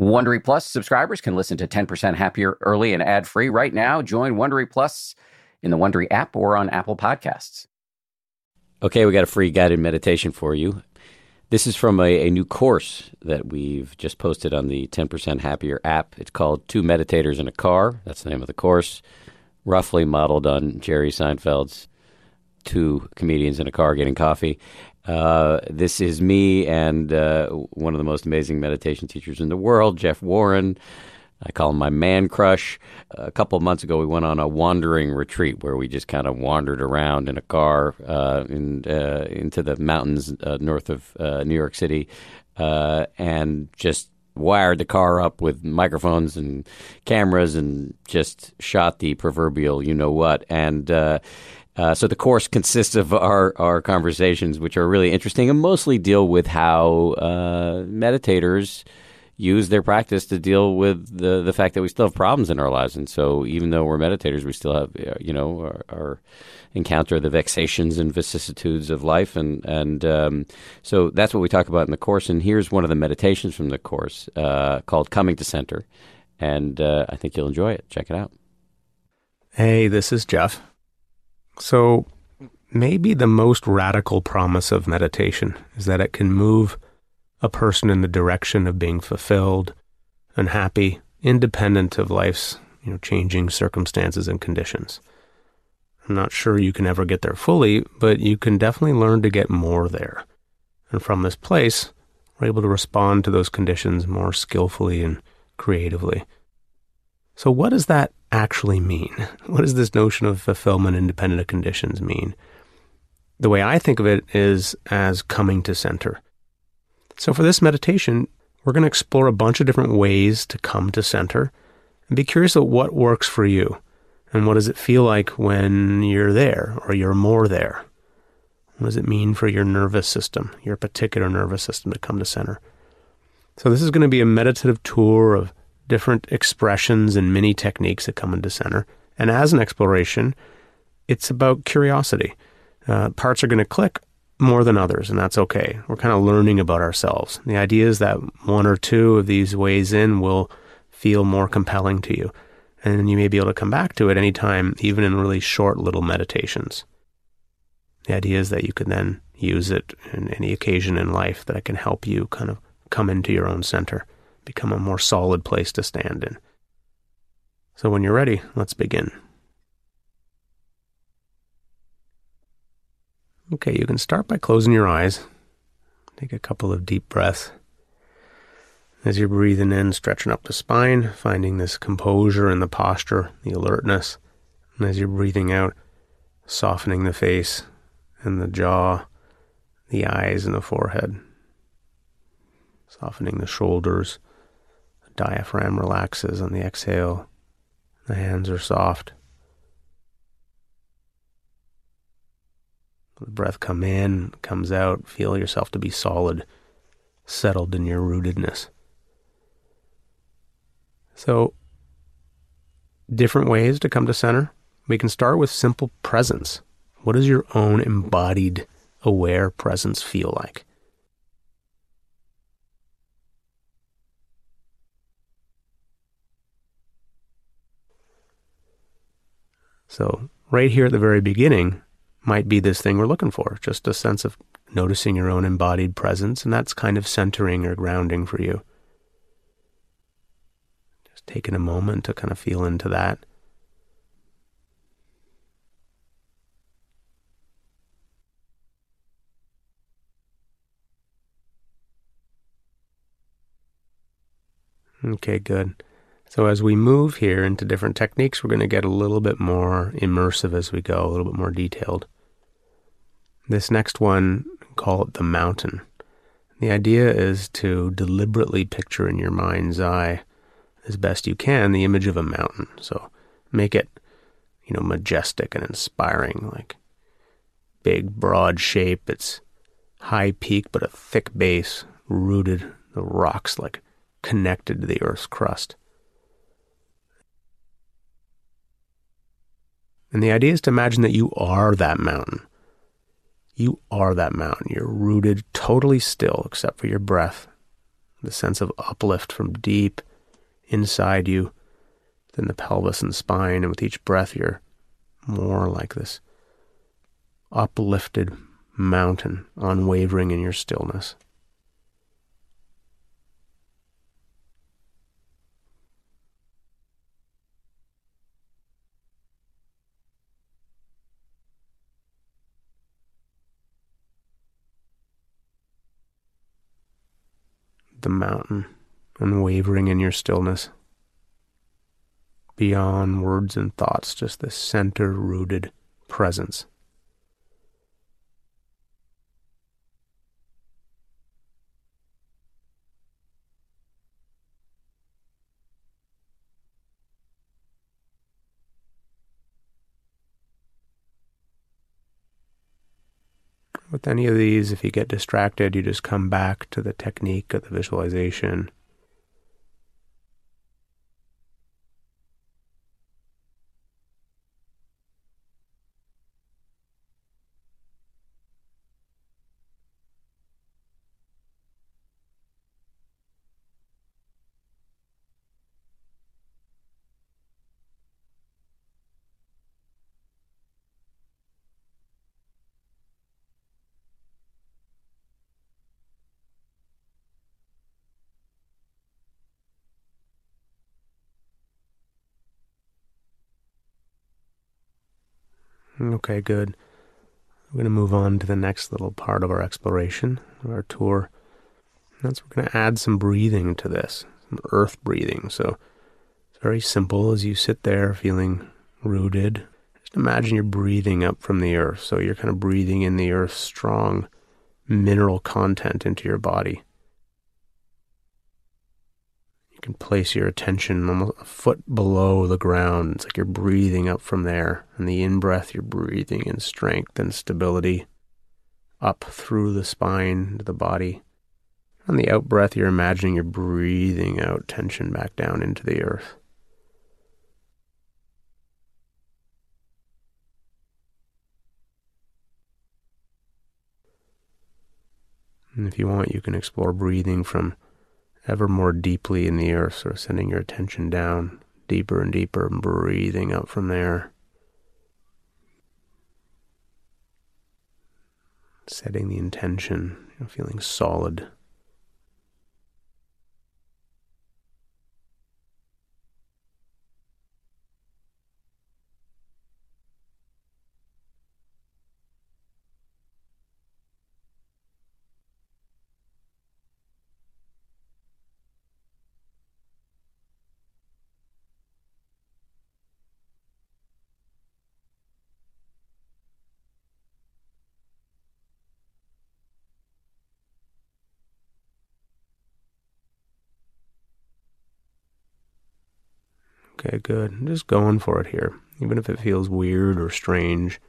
Wondery Plus subscribers can listen to 10% Happier early and ad free right now. Join Wondery Plus in the Wondery app or on Apple Podcasts. Okay, we got a free guided meditation for you. This is from a, a, new course that we've just posted on the 10% Happier app. It's called Two Meditators in a Car. That's the name of the course, roughly modeled on Jerry Seinfeld's Two Comedians in a Car Getting Coffee. Uh, this is me and uh, one of the most amazing meditation teachers in the world, Jeff Warren. I call him my man crush. A couple of months ago, we went on a wandering retreat where we just kind of wandered around in a car uh, in, uh, into the mountains uh, north of uh, New York City and just wired the car up with microphones and cameras and just shot the proverbial you know what. And uh, so the course consists of our, our conversations, which are really interesting and mostly deal with how uh, meditators use their practice to deal with the the fact that we still have problems in our lives. And so even though we're meditators, we still have uh, you know our, our encounter the vexations and vicissitudes of life. And and um, so that's what we talk about in the course. And here's one of the meditations from the course uh, called "Coming to Center," and uh, I think you'll enjoy it. Check it out. Hey, this is Jeff. So, maybe the most radical promise of meditation is that it can move a person in the direction of being fulfilled and happy, independent of life's you know, changing circumstances and conditions. I'm not sure you can ever get there fully, but you can definitely learn to get more there. And from this place, we're able to respond to those conditions more skillfully and creatively. So, what does that actually mean? What does this notion of fulfillment independent of conditions mean? The way I think of it is as coming to center. So, for this meditation, we're going to explore a bunch of different ways to come to center and be curious about what works for you and what does it feel like when you're there or you're more there. What does it mean for your nervous system, your particular nervous system to come to center? So, this is going to be a meditative tour of different expressions and mini techniques that come into center. And as an exploration, it's about curiosity. Uh, parts are going to click more than others, and that's okay. We're kind of learning about ourselves. The idea is that one or two of these ways in will feel more compelling to you. And you may be able to come back to it anytime, even in really short little meditations. The idea is that you can then use it in any occasion in life that it can help you kind of come into your own center become a more solid place to stand in. So when you're ready, let's begin. Okay, you can start by closing your eyes. Take a couple of deep breaths. As you're breathing in, stretching up the spine, finding this composure in the posture, the alertness. And as you're breathing out, softening the face and the jaw, the eyes and the forehead, softening the shoulders, Diaphragm relaxes on the exhale. The hands are soft. The breath come in, comes out. Feel yourself to be solid, settled in your rootedness. So, different ways to come to center. We can start with simple presence. What does your own embodied, aware presence feel like? So, right here at the very beginning might be this thing we're looking for just a sense of noticing your own embodied presence, and that's kind of centering or grounding for you. Just taking a moment to kind of feel into that. Okay, good. So as we move here into different techniques, we're going to get a little bit more immersive as we go, a little bit more detailed. This next one, call it the mountain. The idea is to deliberately picture in your mind's eye, as best you can, the image of a mountain. So make it, you know, majestic and inspiring, like big, broad shape. It's high peak, but a thick base, rooted, the rocks like connected to the earth's crust. And the idea is to imagine that you are that mountain. You are that mountain. You're rooted totally still except for your breath the sense of uplift from deep inside you, then the pelvis and spine, and with each breath, you're more like this uplifted mountain, unwavering in your stillness. The mountain, unwavering in your stillness. Beyond words and thoughts, just the center rooted presence. With any of these, if you get distracted, you just come back to the technique of the visualization. Okay, good. We're going to move on to the next little part of our exploration, of our tour. That's we're going to add some breathing to this, some earth breathing. So it's very simple as you sit there feeling rooted. Just imagine you're breathing up from the earth. So you're kind of breathing in the earth's strong mineral content into your body. You can place your attention almost a foot below the ground. It's like you're breathing up from there. And the in breath, you're breathing in strength and stability up through the spine to the body. On the out breath, you're imagining you're breathing out tension back down into the earth. And if you want, you can explore breathing from ever more deeply in the earth, sort of sending your attention down deeper and deeper and breathing up from there. Setting the intention, you know, feeling solid. Okay, good. I'm just going for it here. Even if it feels weird or strange,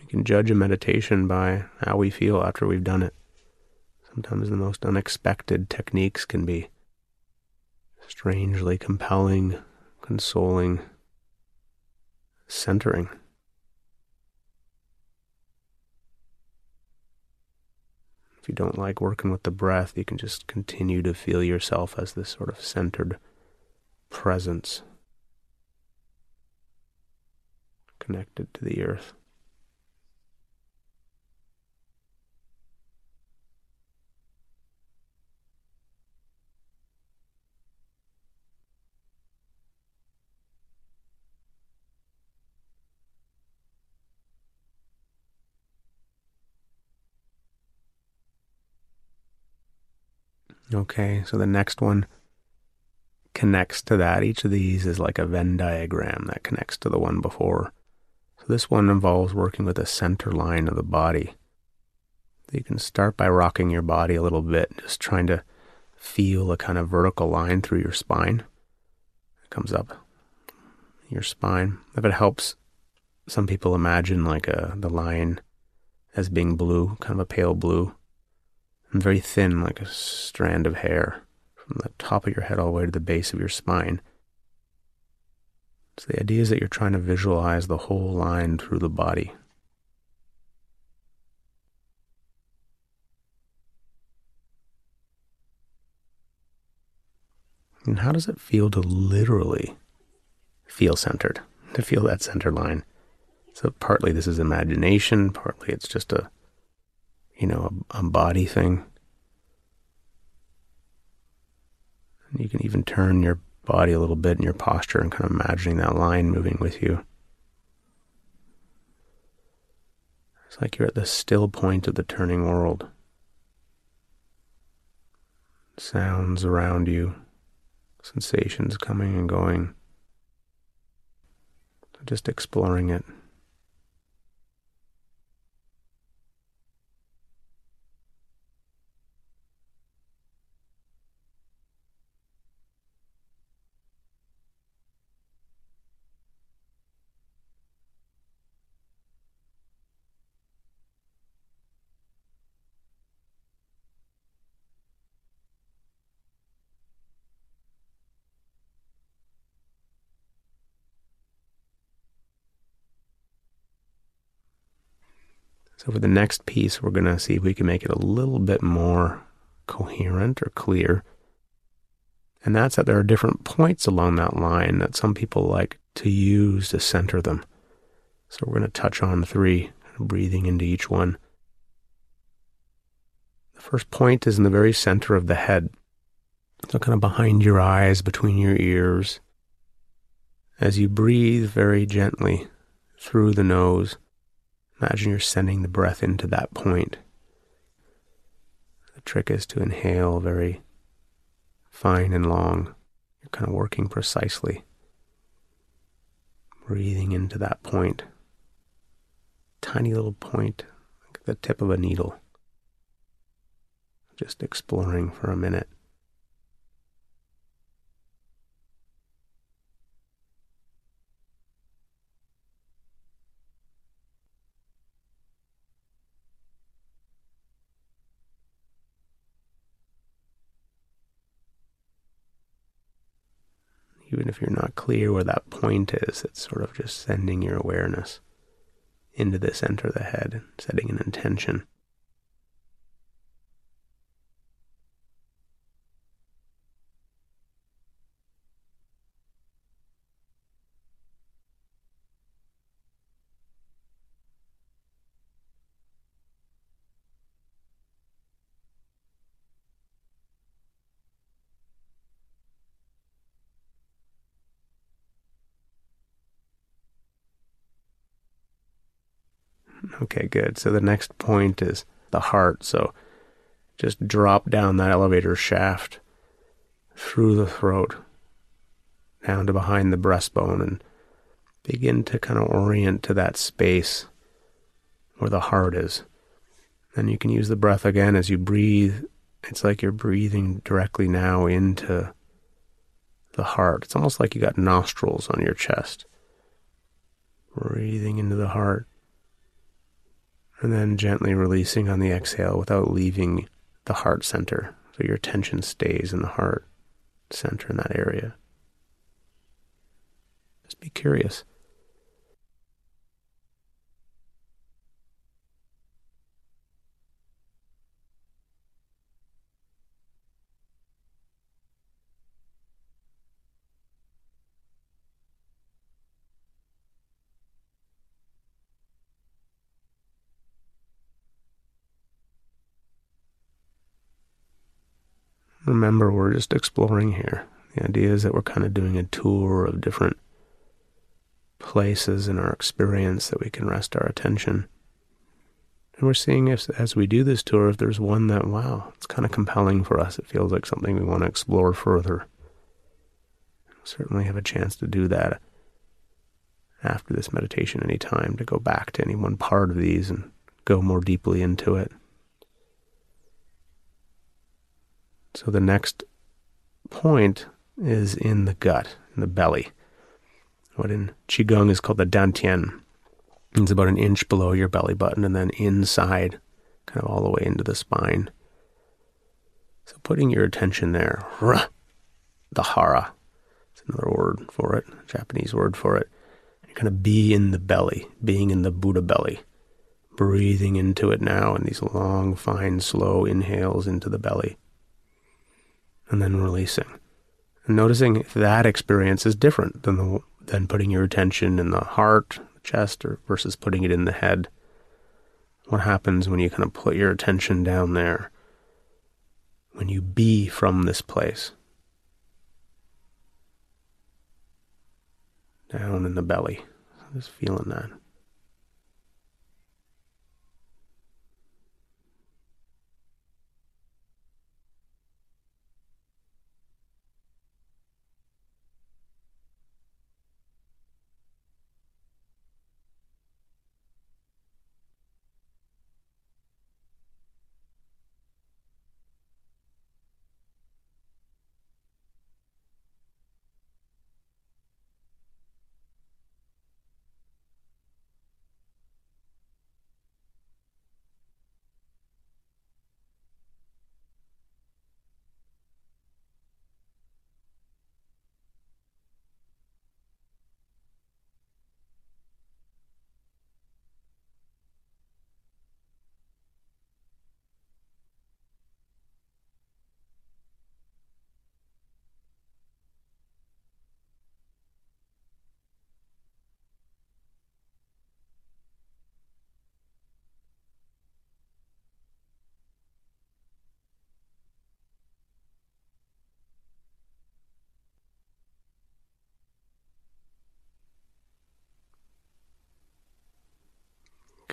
we can judge a meditation by how we feel after we've done it. Sometimes the most unexpected techniques can be strangely compelling, consoling, centering. If you don't like working with the breath, you can just continue to feel yourself as this sort of centered presence connected to the earth. Okay, so the next one connects to that. Each of these is like a Venn diagram that connects to the one before. So this one involves working with the center line of the body. You can start by rocking your body a little bit, just trying to feel a kind of vertical line through your spine. It comes up your spine. If it helps, some people imagine like a the line as being blue, kind of a pale blue, and very thin, like a strand of hair from the top of your head all the way to the base of your spine. So the idea is that you're trying to visualize the whole line through the body. And how does it feel to literally feel centered, to feel that center line? So partly this is imagination, partly it's just a, you know, a, a body thing. And you can even turn your body a little bit in your posture and kind of imagining that line moving with you. It's like you're at the still point of the turning world. Sounds around you, sensations coming and going. Just exploring it. So for the next piece, we're going to see if we can make it a little bit more coherent or clear. And that's that there are different points along that line that some people like to use to center them. So we're going to touch on three, breathing into each one. The first point is in the very center of the head. So kind of behind your eyes, between your ears. As you breathe very gently through the nose, Imagine you're sending the breath into that point. The trick is to inhale very fine and long. You're kind of working precisely. Breathing into that point. Tiny little point, like the tip of a needle. Just exploring for a minute. Even if you're not clear where that point is, it's sort of just sending your awareness into the center of the head, setting an intention. Okay, good. So the next point is the heart. So just drop down that elevator shaft through the throat, down to behind the breastbone, and begin to kind of orient to that space where the heart is. Then you can use the breath again as you breathe. It's like you're breathing directly now into the heart. It's almost like you got nostrils on your chest. Breathing into the heart and then gently releasing on the exhale without leaving the heart center. So your attention stays in the heart center in that area. Just be curious. Remember, we're just exploring here. The idea is that we're kind of doing a tour of different places in our experience that we can rest our attention. And we're seeing if, as we do this tour, if there's one that, wow, it's kind of compelling for us. It feels like something we want to explore further. We'll certainly have a chance to do that after this meditation anytime to go back to any one part of these and go more deeply into it. So the next point is in the gut, in the belly. What in Qigong is called the Dantian. It's about an inch below your belly button and then inside, kind of all the way into the spine. So putting your attention there, the hara, it's another word for it, Japanese word for it. You kind of be in the belly, being in the Buddha belly, breathing into it now in these long, fine, slow inhales into the belly and then releasing And noticing if that experience is different than the than putting your attention in the heart, the chest, or versus putting it in the head. What happens when you kind of put your attention down there? When you be from this place? Down in the belly. Just feeling that.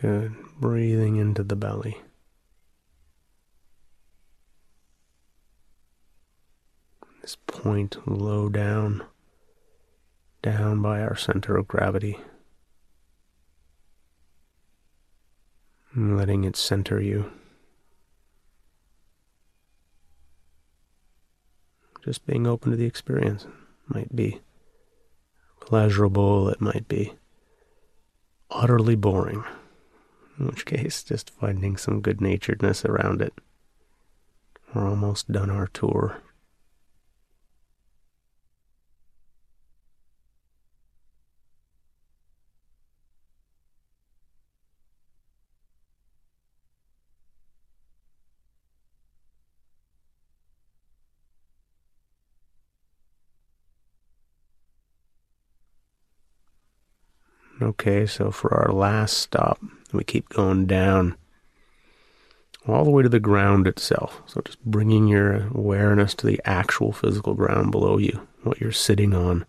Good. Breathing into the belly. This point low down, down by our center of gravity. Letting it center you. Just being open to the experience. Might be pleasurable, it might be utterly boring in which case, just finding some good naturedness around it. We're almost done our tour. Okay, so for our last stop, we keep going down all the way to the ground itself. So just bringing your awareness to the actual physical ground below you, what you're sitting on,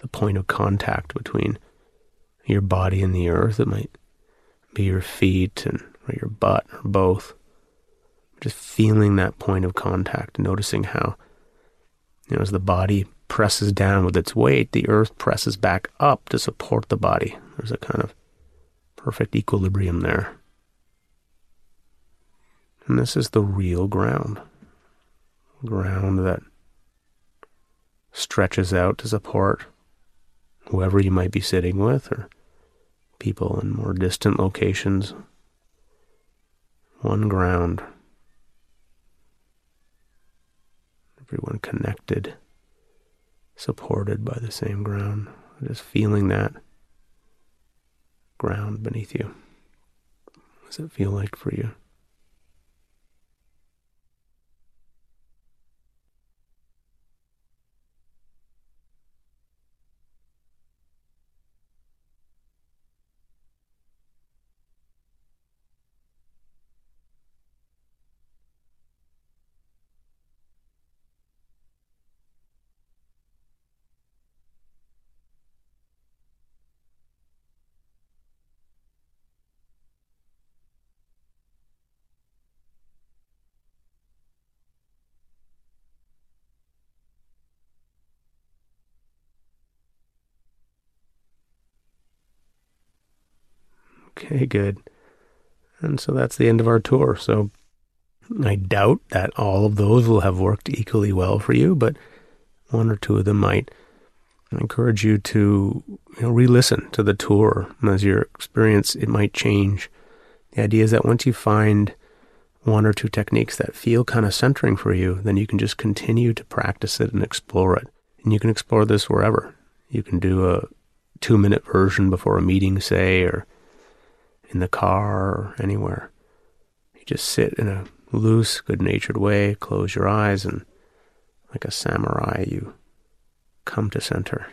the point of contact between your body and the earth. It might be your feet and or your butt or both. Just feeling that point of contact, noticing how, you know, as the body presses down with its weight, the earth presses back up to support the body. There's a kind of perfect equilibrium there. And this is the real ground. Ground that stretches out to support whoever you might be sitting with or people in more distant locations. One ground. Everyone connected supported by the same ground. Just feeling that ground beneath you. What does it feel like for you? Okay, good. And so that's the end of our tour. So I doubt that all of those will have worked equally well for you, but one or two of them might. I encourage you to you know, re-listen to the tour as your experience it might change. The idea is that once you find one or two techniques that feel kind of centering for you, then you can just continue to practice it and explore it. And you can explore this wherever. You can do a two minute version before a meeting, say, or in the car or anywhere. You just sit in a loose, good natured way, close your eyes, and like a samurai, you come to center.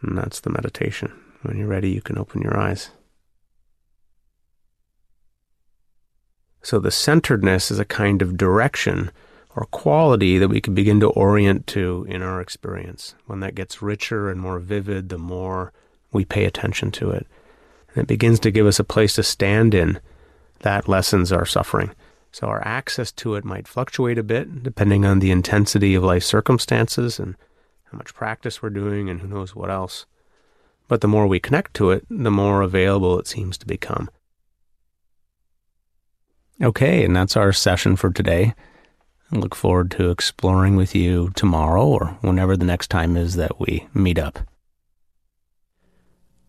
And that's the meditation. When you're ready, you can open your eyes. So the centeredness is a kind of direction or quality that we can begin to orient to in our experience. When that gets richer and more vivid, the more we pay attention to it. And it begins to give us a place to stand in that lessens our suffering. So our access to it might fluctuate a bit depending on the intensity of life circumstances and how much practice we're doing and who knows what else. But the more we connect to it, the more available it seems to become. Okay, and that's our session for today. I look forward to exploring with you tomorrow or whenever the next time is that we meet up.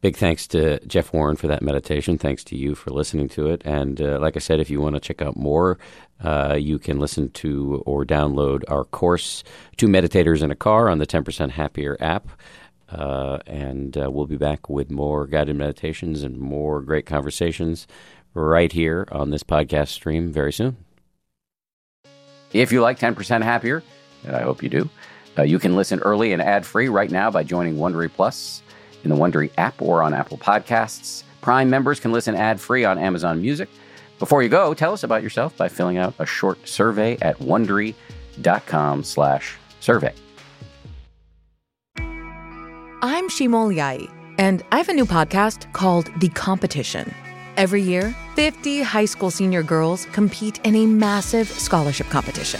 Big thanks to Jeff Warren for that meditation. Thanks to you for listening to it. And uh, like I said, if you want to check out more, uh, you can listen to or download our course, Two Meditators in a Car, on the 10% Happier app. Uh, and uh, we'll be back with more guided meditations and more great conversations right here on this podcast stream very soon. If you like 10% Happier, and I hope you do, uh, you can listen early and ad free right now by joining Wondery Plus in the Wondery app or on Apple Podcasts. Prime members can listen ad free on Amazon Music. Before you go, tell us about yourself by filling out a short survey at wondery.com/slash survey. I'm Shima Oliaee, and I have a new podcast called The Competition. Every year, 50 high school senior girls compete in a massive scholarship competition.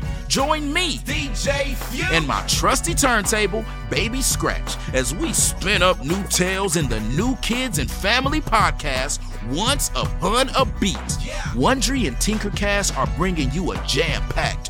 Join me, DJ Few, and my trusty turntable, Baby Scratch, as we spin up new tales in the New Kids and Family podcast, Once Upon a Beat. Wondery and Tinkercast are bringing you a jam packed,